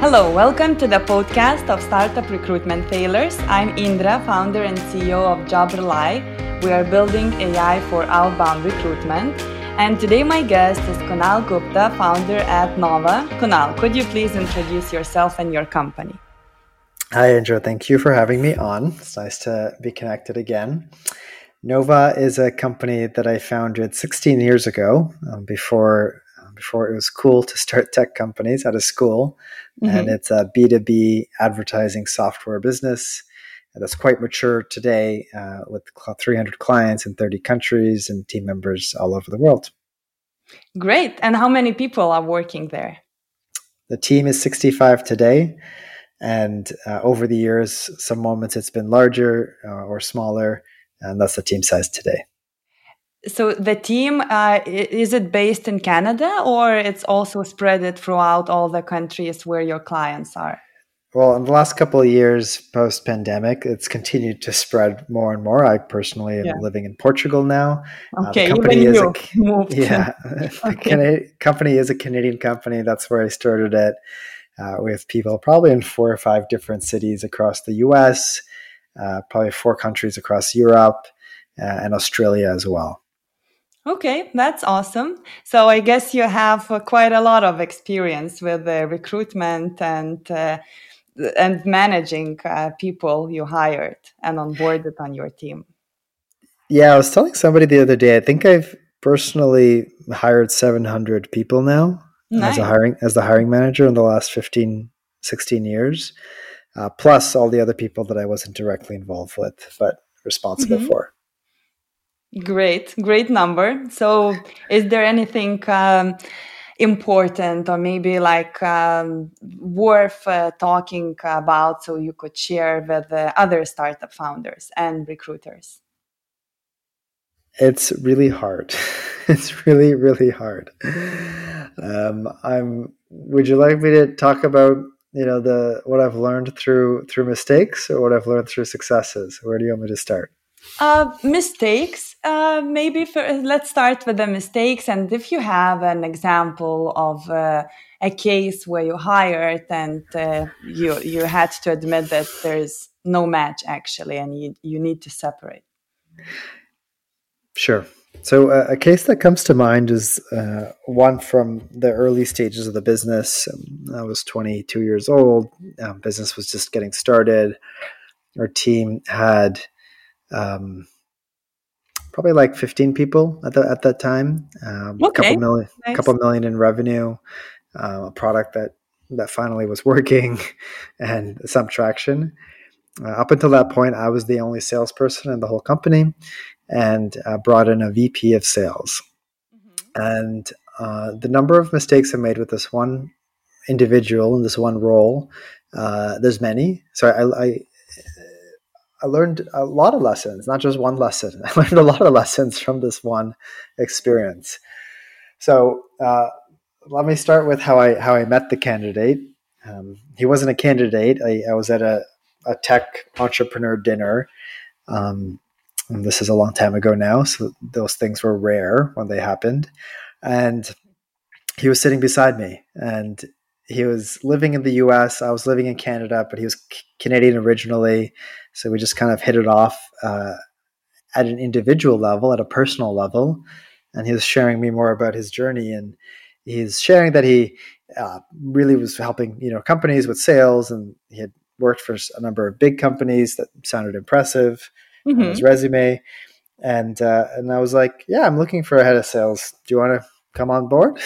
Hello, welcome to the podcast of Startup Recruitment Failures. I'm Indra, founder and CEO of JobRely. We are building AI for outbound recruitment. And today my guest is Kunal Gupta, founder at Nova. Kunal, could you please introduce yourself and your company? Hi, Indra. Thank you for having me on. It's nice to be connected again. Nova is a company that I founded 16 years ago, um, before before it was cool to start tech companies out of school. Mm-hmm. And it's a B2B advertising software business that's quite mature today uh, with 300 clients in 30 countries and team members all over the world. Great. And how many people are working there? The team is 65 today. And uh, over the years, some moments it's been larger uh, or smaller. And that's the team size today so the team uh, is it based in canada or it's also spread throughout all the countries where your clients are well in the last couple of years post pandemic it's continued to spread more and more i personally am yeah. living in portugal now okay uh, the company is a, moved. yeah okay. the company is a canadian company that's where i started it uh, have people probably in four or five different cities across the us uh, probably four countries across europe uh, and australia as well Okay, that's awesome. So I guess you have uh, quite a lot of experience with uh, recruitment and uh, and managing uh, people you hired and onboarded on your team. Yeah, I was telling somebody the other day. I think I've personally hired 700 people now nice. as a hiring as the hiring manager in the last 15 16 years. Uh, plus all the other people that I wasn't directly involved with but responsible mm-hmm. for. Great, great number. So, is there anything um, important or maybe like um, worth uh, talking about so you could share with other startup founders and recruiters? It's really hard. it's really, really hard. Um, I'm. Would you like me to talk about you know the what I've learned through through mistakes or what I've learned through successes? Where do you want me to start? Uh, mistakes. Uh, maybe for, let's start with the mistakes. And if you have an example of uh, a case where you hired and uh, you you had to admit that there's no match actually, and you you need to separate. Sure. So uh, a case that comes to mind is uh, one from the early stages of the business. Um, I was 22 years old. Um, business was just getting started. Our team had um, probably like 15 people at the, at that time. Um, okay. couple million, nice. couple million in revenue, uh, a product that that finally was working, and some traction. Uh, up until that point, I was the only salesperson in the whole company, and uh, brought in a VP of sales. Mm-hmm. And uh, the number of mistakes I made with this one individual in this one role, uh, there's many. So I, I I learned a lot of lessons, not just one lesson. I learned a lot of lessons from this one experience. So uh, let me start with how I how I met the candidate. Um, he wasn't a candidate. I, I, was at a, a tech entrepreneur dinner. Um, this is a long time ago now, so those things were rare when they happened. And he was sitting beside me, and he was living in the U.S. I was living in Canada, but he was Canadian originally. So we just kind of hit it off uh, at an individual level, at a personal level. And he was sharing me more about his journey. And he's sharing that he uh, really was helping, you know, companies with sales. And he had worked for a number of big companies that sounded impressive mm-hmm. on his resume. And, uh, and I was like, yeah, I'm looking for a head of sales. Do you want to come on board?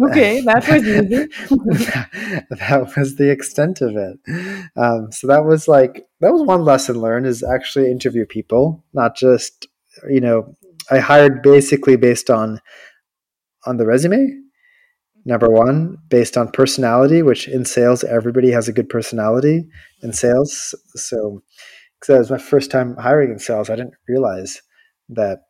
Okay, that was easy. that was the extent of it. Um, so that was like that was one lesson learned is actually interview people, not just you know. I hired basically based on on the resume. Number one, based on personality, which in sales everybody has a good personality in sales. So, because that was my first time hiring in sales, I didn't realize that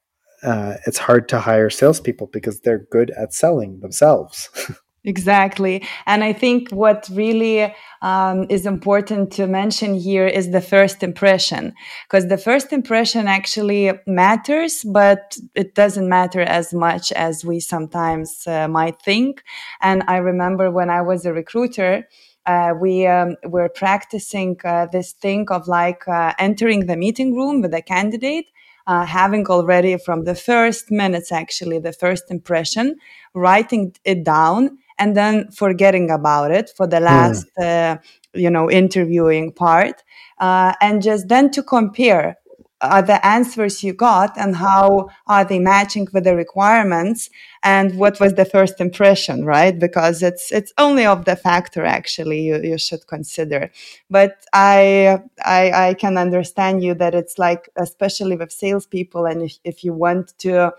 uh, it's hard to hire salespeople because they're good at selling themselves. exactly. And I think what really um, is important to mention here is the first impression, because the first impression actually matters, but it doesn't matter as much as we sometimes uh, might think. And I remember when I was a recruiter, uh, we um, were practicing uh, this thing of like uh, entering the meeting room with a candidate uh, having already from the first minutes actually the first impression writing it down and then forgetting about it for the hmm. last mm. you know interviewing part uh, and just then to compare are the answers you got and how are they matching with the requirements and what was the first impression right? Because it's it's only of the factor actually you, you should consider. But I, I i can understand you that it's like especially with salespeople and if, if you want to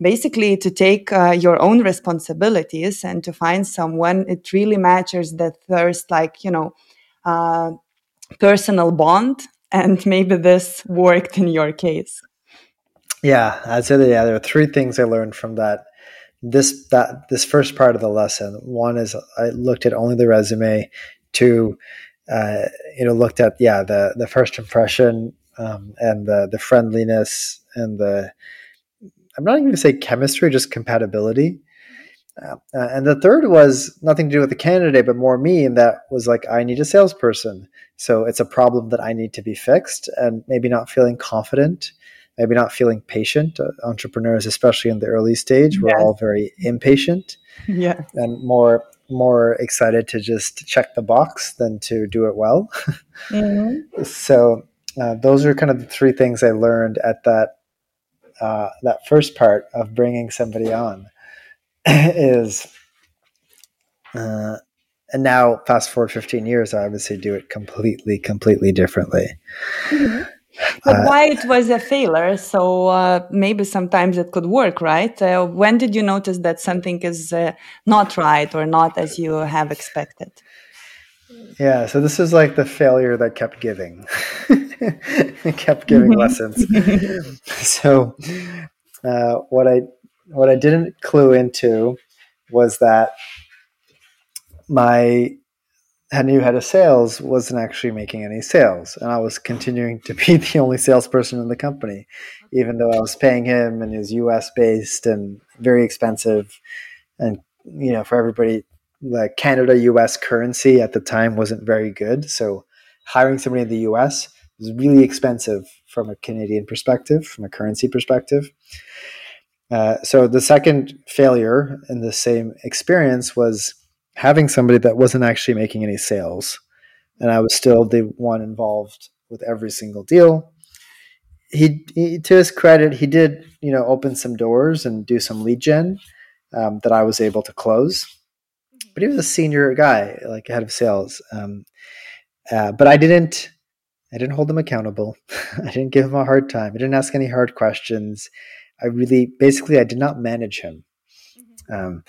basically to take uh, your own responsibilities and to find someone it really matches that first like you know uh, personal bond and maybe this worked in your case. Yeah i'd say that yeah there are three things i learned from that. This that this first part of the lesson one is i looked at only the resume. Two uh, you know looked at yeah the the first impression um, and the the friendliness and the i'm not even going to say chemistry just compatibility uh, and the third was nothing to do with the candidate, but more me, and that was like I need a salesperson. So it's a problem that I need to be fixed, and maybe not feeling confident, maybe not feeling patient. Uh, entrepreneurs, especially in the early stage, we're all very impatient, yeah, and more more excited to just check the box than to do it well. Mm-hmm. so uh, those are kind of the three things I learned at that uh, that first part of bringing somebody on. is uh, and now fast forward 15 years i obviously do it completely completely differently. Mm-hmm. but uh, why it was a failure? So uh, maybe sometimes it could work right? Uh, when did you notice that something is uh, not right or not as you have expected? Yeah so this is like the failure that kept giving. Kept giving mm-hmm. lessons. So uh, what i what I didn't clue into was that my new head of sales wasn't actually making any sales, and I was continuing to be the only salesperson in the company, even though I was paying him and he was U.S. based and very expensive, and you know for everybody the Canada U.S. currency at the time wasn't very good, so hiring somebody in the U.S. was really expensive from a Canadian perspective, from a currency perspective. Uh, so the second failure in the same experience was having somebody that wasn't actually making any sales, and I was still the one involved with every single deal. He, he to his credit, he did you know open some doors and do some lead gen um, that I was able to close. But he was a senior guy, like head of sales. Um, uh, but I didn't. I didn't hold him accountable. I didn't give him a hard time. I didn't ask any hard questions. I really basically I did not manage him, mm-hmm. um,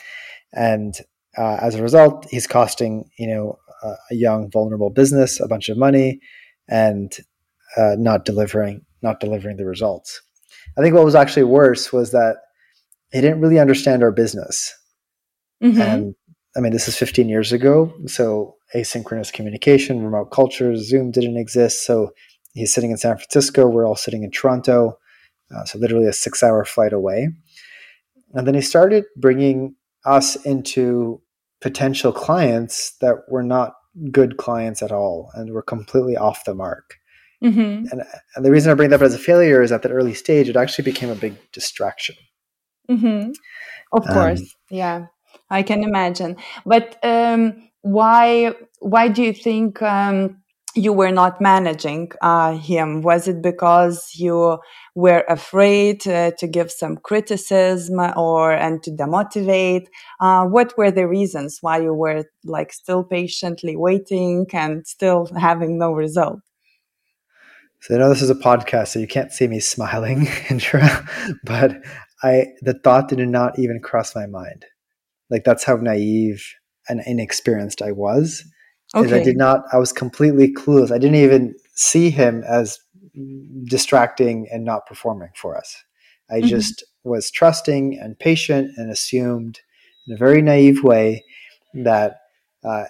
and uh, as a result, he's costing you know a, a, young vulnerable business a bunch of money, and uh, not delivering not delivering the results. I think what was actually worse was that he didn't really understand our business, mm-hmm. and I mean this is 15 years ago, so asynchronous communication, remote cultures, Zoom didn't exist, so he's sitting in San Francisco. We're all sitting in Toronto uh, so literally a six hour flight away. And then he started bringing us into potential clients that were not good clients at all and were completely off the mark. Mm-hmm. And, and the reason I bring that up as a failure is at that early stage, it actually became a big distraction. Mm-hmm. Of um, course, yeah, I can imagine. But um, why? Why do you think um, you were not managing uh, him? Was it because you were afraid uh, to give some criticism or and to demotivate? Uh, what were the reasons why you were like still patiently waiting and still having no result? So I know this is a podcast, so you can't see me smiling, Indra, but I the thought did not even cross my mind. Like that's how naive and inexperienced I was. Okay. I did not. I was completely clueless. I didn't even see him as distracting and not performing for us. I mm-hmm. just was trusting and patient and assumed in a very naive way that uh,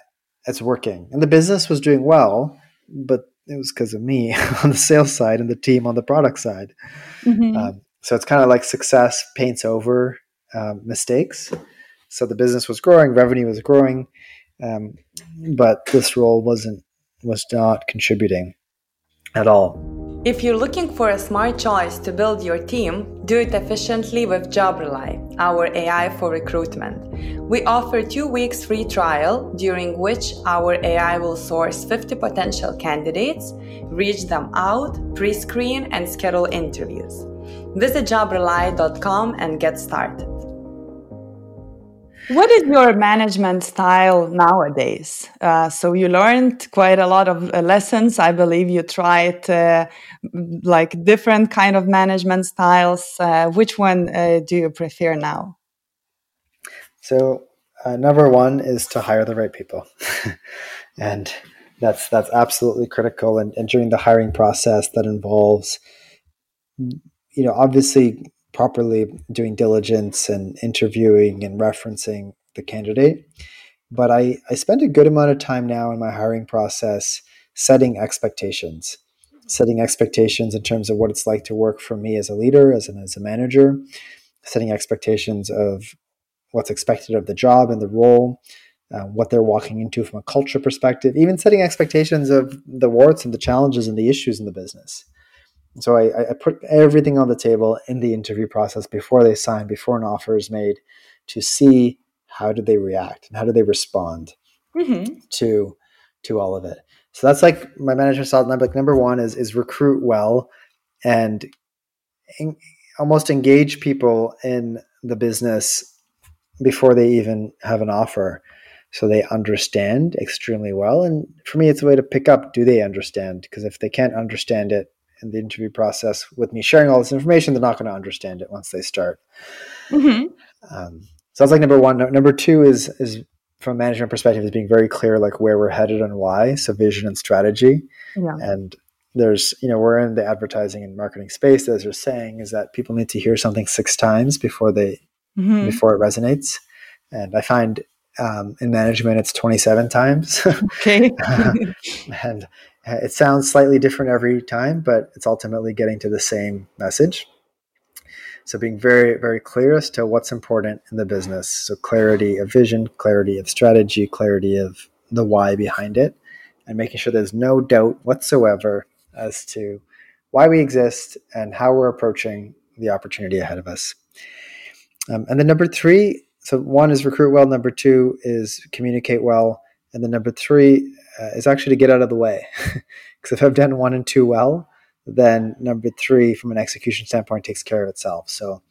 it's working. And the business was doing well, but it was because of me on the sales side and the team on the product side. Mm-hmm. Um, so it's kind of like success paints over um, mistakes. So the business was growing, revenue was growing, um, but this role wasn't was not contributing at all. If you're looking for a smart choice to build your team, do it efficiently with JobRely, our AI for recruitment. We offer two weeks free trial during which our AI will source 50 potential candidates, reach them out, pre-screen and schedule interviews. Visit jobrely.com and get started. What is your management style nowadays? Uh, so you learned quite a lot of uh, lessons. I believe you tried uh, like different kind of management styles. Uh, which one uh, do you prefer now? So uh, number one is to hire the right people, and that's that's absolutely critical. And, and during the hiring process, that involves, you know, obviously properly doing diligence and interviewing and referencing the candidate. But I, I spend a good amount of time now in my hiring process setting expectations, setting expectations in terms of what it's like to work for me as a leader, as, an, as a manager, setting expectations of what's expected of the job and the role, uh, what they're walking into from a culture perspective, even setting expectations of the warts and the challenges and the issues in the business. So I, I put everything on the table in the interview process before they sign, before an offer is made, to see how do they react and how do they respond mm-hmm. to to all of it. So that's like my management style. Like number one is is recruit well and in, almost engage people in the business before they even have an offer so they understand extremely well and for me it's a way to pick up do they understand because if they can't understand it in the interview process with me sharing all this information, they're not going to understand it once they start. Mm-hmm. Um, so that's like number one. number two is is from a management perspective is being very clear like where we're headed and why. So vision and strategy. Yeah. And there's you know we're in the advertising and marketing space. As you're saying, is that people need to hear something six times before they mm-hmm. before it resonates. And I find um, in management it's 27 times. Okay. and uh, it sounds slightly different every time, but it's ultimately getting to the same message. So being very, very clear as to what's important in the business. So clarity of vision, clarity of strategy, clarity of the why behind it, and making sure there's no doubt whatsoever as to why we exist and how we're approaching the opportunity ahead of us. Um, and then number three, so one is recruit well. Number two is communicate well. And then number three uh, is actually to get out of the way. Because if I've done one and two well, then number three, from an execution standpoint, takes care of itself. So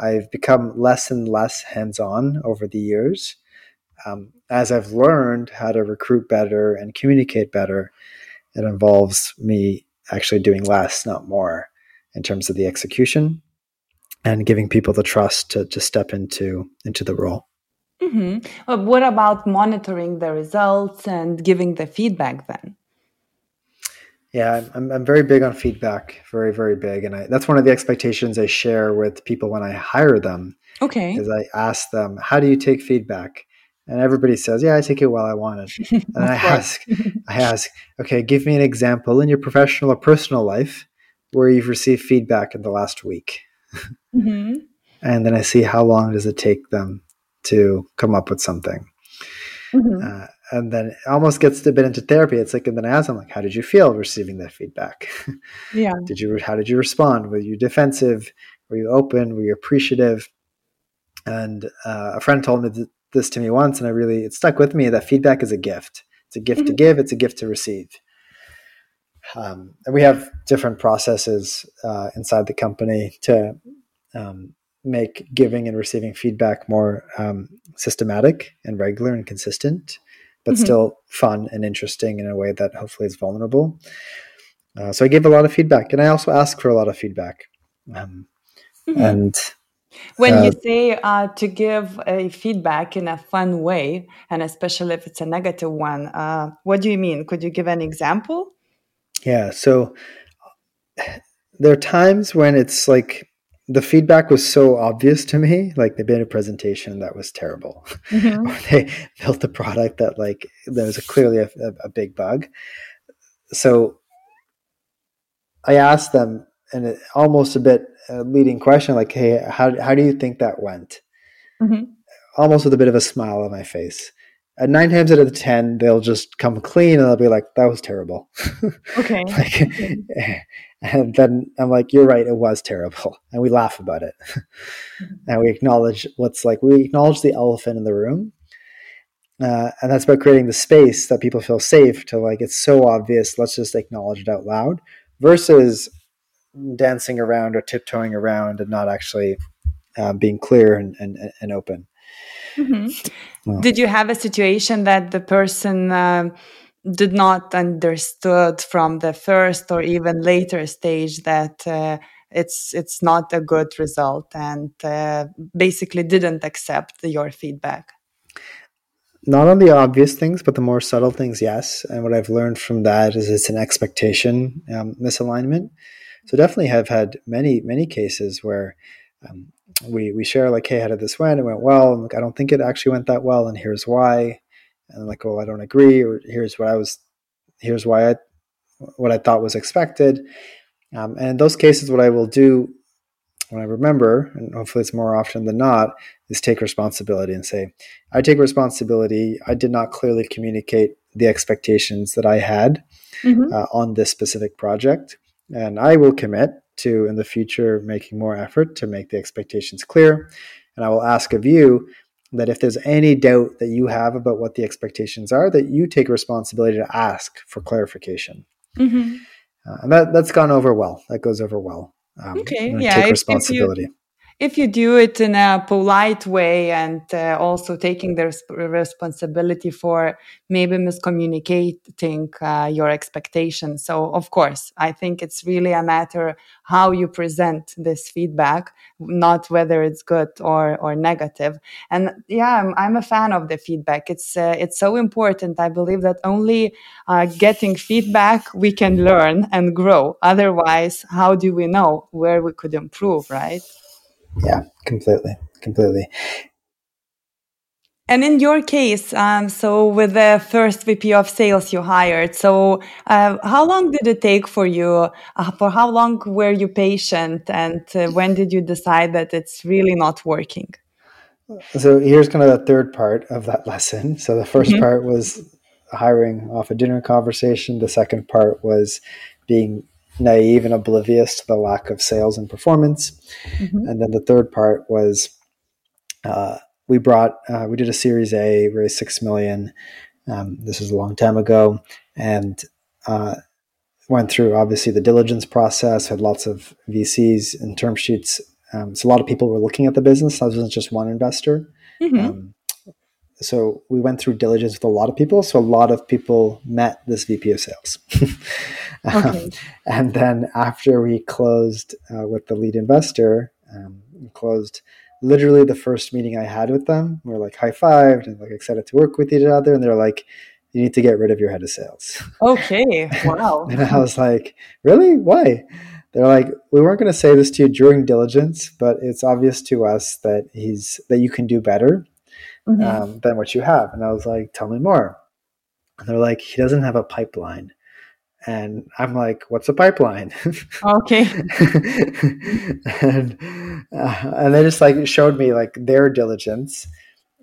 I've become less and less hands on over the years. Um, as I've learned how to recruit better and communicate better, it involves me actually doing less, not more, in terms of the execution and giving people the trust to, to step into into the role. Mm-hmm. What about monitoring the results and giving the feedback then? Yeah, I'm, I'm very big on feedback, very, very big. And I, that's one of the expectations I share with people when I hire them. Okay. Is I ask them, how do you take feedback? And everybody says, yeah, I take it while I want it. And I ask, I ask, okay, give me an example in your professional or personal life where you've received feedback in the last week. Mm-hmm. And then I see how long does it take them to come up with something. Mm-hmm. Uh, and then it almost gets a bit into therapy. It's like, and then I ask them, like, how did you feel receiving that feedback? Yeah. did you, how did you respond? Were you defensive? Were you open? Were you appreciative? And uh, a friend told me th- this to me once, and I really, it stuck with me that feedback is a gift. It's a gift mm-hmm. to give, it's a gift to receive. Um, and we have different processes uh, inside the company to um, make giving and receiving feedback more um, systematic and regular and consistent, but mm-hmm. still fun and interesting in a way that hopefully is vulnerable. Uh, so I gave a lot of feedback, and I also ask for a lot of feedback. Um, mm-hmm. And when uh, you say uh, to give a feedback in a fun way, and especially if it's a negative one, uh, what do you mean? Could you give an example? Yeah. So there are times when it's like the feedback was so obvious to me. Like they made a presentation that was terrible, mm-hmm. they built a product that like there was a, clearly a, a, big bug. So I asked them, and it, almost a bit a leading question, like, "Hey, how how do you think that went?" Mm-hmm. Almost with a bit of a smile on my face, nine times out of the ten, they'll just come clean and they'll be like, "That was terrible." Okay. like, and then I'm like, "You're right, it was terrible," and we laugh about it, mm-hmm. and we acknowledge what's like. We acknowledge the elephant in the room, uh, and that's about creating the space that people feel safe to like. It's so obvious. Let's just acknowledge it out loud, versus dancing around or tiptoeing around and not actually uh, being clear and, and, and open. Mm-hmm. Well, did you have a situation that the person uh, did not understood from the first or even later stage that uh, it's it's not a good result and uh, basically didn't accept your feedback? Not on the obvious things, but the more subtle things, yes. And what I've learned from that is it's an expectation um, misalignment. So definitely have had many many cases where um, we we share like, hey, how did this went? It went well. And like, I don't think it actually went that well, and here's why. And I'm like, well, I don't agree, or here's what I was, here's why I, what I thought was expected. Um, and in those cases, what I will do when I remember, and hopefully it's more often than not, is take responsibility and say, I take responsibility. I did not clearly communicate the expectations that I had mm-hmm. uh, on this specific project. And I will commit to in the future making more effort to make the expectations clear. And I will ask of you that if there's any doubt that you have about what the expectations are, that you take responsibility to ask for clarification. Mm-hmm. Uh, and that, that's gone over well. That goes over well. Um, okay. Yeah. Take responsibility. If you, if you do it in a polite way and uh, also taking the responsibility for maybe miscommunicating uh, your expectations. So of course i think it's really a matter how you present this feedback not whether it's good or or negative. And yeah i'm, I'm a fan of the feedback. It's uh, it's so important. I believe that only uh, getting feedback we can learn and grow. Otherwise how do we know where we could improve right yeah, completely, completely. And in your case, um, so with the first VP of sales you hired, so uh, how long did it take for you? Uh, for how long were you patient, and uh, when did you decide that it's really not working? So here's kind of the third part of that lesson. So the 1st mm-hmm. part was hiring off a dinner conversation. The second part was being naive and oblivious to the lack of sales and performance. Mm-hmm. And then the third part was uh, we brought uh, we did a Series A, raised six million. Um, this was a long time ago, and uh, went through obviously the diligence process. Had lots of VCs and term sheets. Um, so a lot of people were looking at the business. I wasn't just one investor. Mm-hmm. Um, so we went through diligence with a lot of people. So a lot of people met this VP of sales. okay. um, and then after we closed uh, with the lead investor, um, we closed literally the first meeting I had with them. We are like high fived and like excited to work with each other. And they're like, you need to get rid of your head of sales. Okay. Wow. and I was like, really? Why? They're like, we weren't going to say this to you during diligence, but it's obvious to us that he's that you can do better mm-hmm. um, than what you have. And I was like, tell me more. And they're like, he doesn't have a pipeline. And I'm like, what's a pipeline? Okay. and, uh, and they just like showed me like their diligence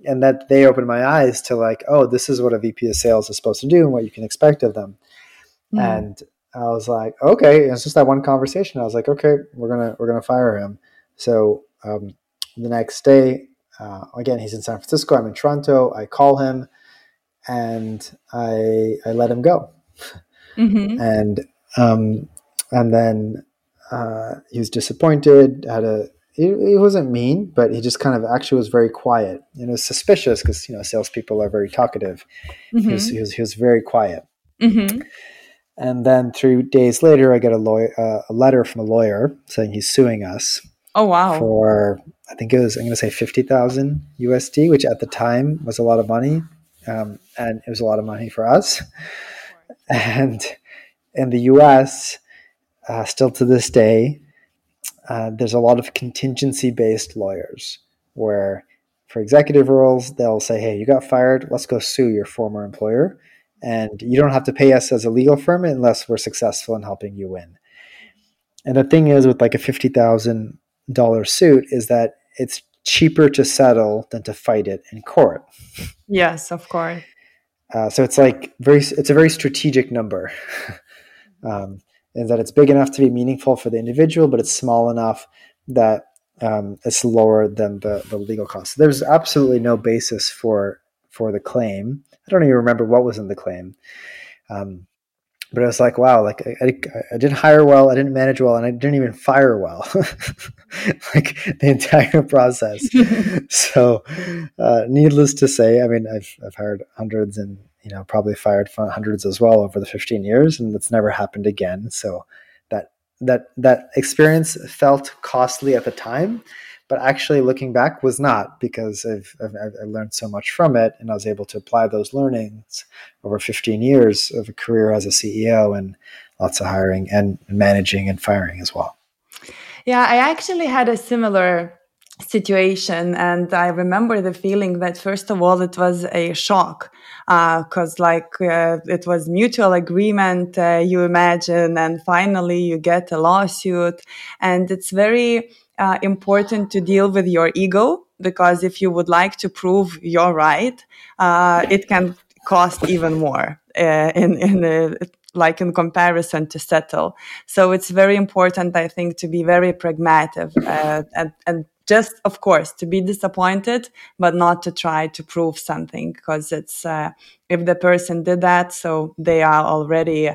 and that they opened my eyes to like, oh, this is what a VP of sales is supposed to do and what you can expect of them. Mm. And I was like, okay. And it's just that one conversation. I was like, okay, we're gonna we're gonna fire him. So um, the next day, uh, again, he's in San Francisco. I'm in Toronto. I call him, and I I let him go, mm-hmm. and um, and then uh, he was disappointed. Had a he, he, wasn't mean, but he just kind of actually was very quiet. And it was suspicious because you know salespeople are very talkative. Mm-hmm. He, was, he, was, he was very quiet. Mm-hmm. And then three days later, I get a lawyer uh, a letter from a lawyer saying he's suing us. Oh wow! For I think it was I'm going to say fifty thousand USD, which at the time was a lot of money, um, and it was a lot of money for us. And in the U.S., uh, still to this day, uh, there's a lot of contingency based lawyers where, for executive roles, they'll say, "Hey, you got fired. Let's go sue your former employer." And you don't have to pay us as a legal firm unless we're successful in helping you win. And the thing is, with like a fifty thousand dollar suit, is that it's cheaper to settle than to fight it in court. Yes, of course. Uh, so it's like very, it's a very strategic number, um, in that it's big enough to be meaningful for the individual, but it's small enough that um, it's lower than the, the legal cost. There's absolutely no basis for for the claim. I don't even remember what was in the claim. Um, but I was like, wow, like I, I, I, didn't hire well, I didn't manage well, and I didn't even fire well, like the entire process. so, uh, needless to say, I mean, I've I've hired hundreds and you know probably fired hundreds as well over the 15 years, and it's never happened again. So that that that experience felt costly at the time, but actually looking back was not because I've, I've, I've, learned so much from it and I was able to apply those learnings over 15 years of a career as a CEO and lots of hiring and managing and firing as well. Yeah, I actually had a similar situation and i remember the feeling that first of all it was a shock because uh, like uh, it was mutual agreement uh, you imagine and finally you get a lawsuit. And it's very uh, important to deal with your ego because if you would like to prove you're right, uh, it can cost even more uh, in in like in comparison to settle. So it's very important, I think, to be very pragmatic uh, and and just of course to be disappointed, but not to try to prove something because it's uh, if the person did that, so they are already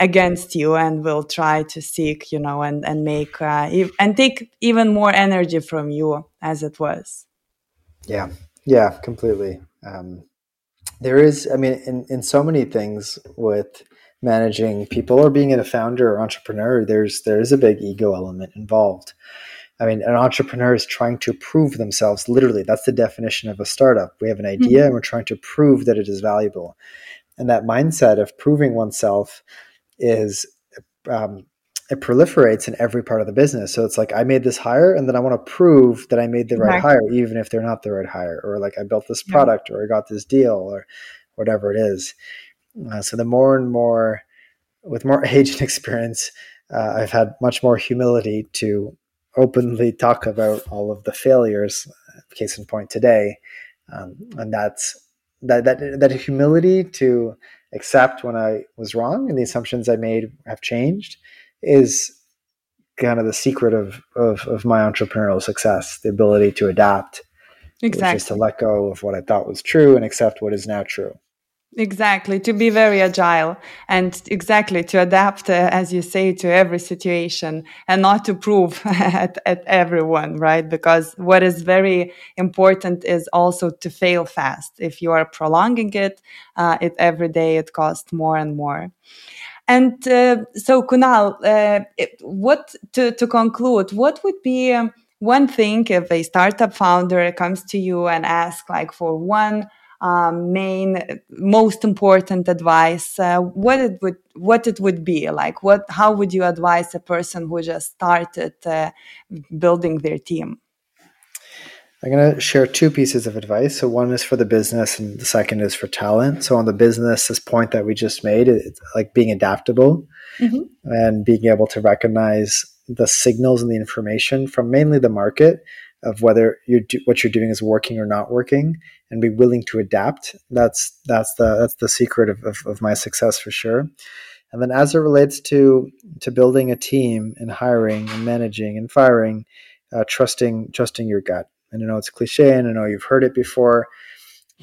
against you and will try to seek you know and and make uh, and take even more energy from you as it was. Yeah. Yeah completely. Um, there is i mean in, in so many things with managing people or being a founder or entrepreneur there's there is a big ego element involved i mean an entrepreneur is trying to prove themselves literally that's the definition of a startup we have an idea mm-hmm. and we're trying to prove that it is valuable and that mindset of proving oneself is um, it proliferates in every part of the business. So it's like I made this hire, and then I want to prove that I made the right, right. hire, even if they're not the right hire, or like I built this product, or I got this deal, or whatever it is. Uh, so the more and more, with more age and experience, uh, I've had much more humility to openly talk about all of the failures. Case in point today, um, and that's that that that humility to accept when I was wrong and the assumptions I made have changed is kind of the secret of, of, of my entrepreneurial success, the ability to adapt. Exactly. Just to let go of what I thought was true and accept what is now true. Exactly, to be very agile and exactly to adapt, uh, as you say, to every situation and not to prove at, at everyone, right? Because what is very important is also to fail fast. If you are prolonging it, uh, it every day it costs more and more. And uh, so, Kunal, uh, what to, to conclude, what would be um, one thing if a startup founder comes to you and asks like for one um, main most important advice uh, what it would what it would be like what how would you advise a person who just started uh, building their team I'm going to share two pieces of advice. So one is for the business, and the second is for talent. So on the business, this point that we just made, it's like being adaptable mm-hmm. and being able to recognize the signals and the information from mainly the market of whether you do, what you're doing is working or not working, and be willing to adapt. That's that's the that's the secret of, of, of my success for sure. And then as it relates to to building a team and hiring and managing and firing, uh, trusting trusting your gut. And I know it's cliche, and I know you've heard it before.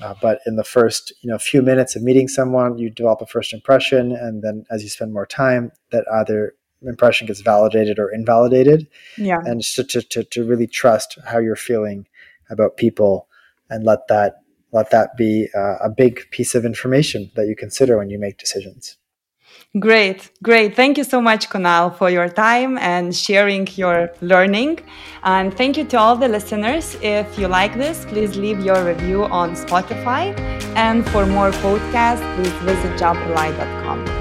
Uh, but in the first you know few minutes of meeting someone, you develop a first impression, and then as you spend more time, that either impression gets validated or invalidated. Yeah. And to, to, to really trust how you're feeling about people and let that let that be uh, a big piece of information that you consider when you make decisions. Great, great. Thank you so much, Kunal, for your time and sharing your learning. And thank you to all the listeners. If you like this, please leave your review on Spotify. And for more podcasts, please visit jobrely.com.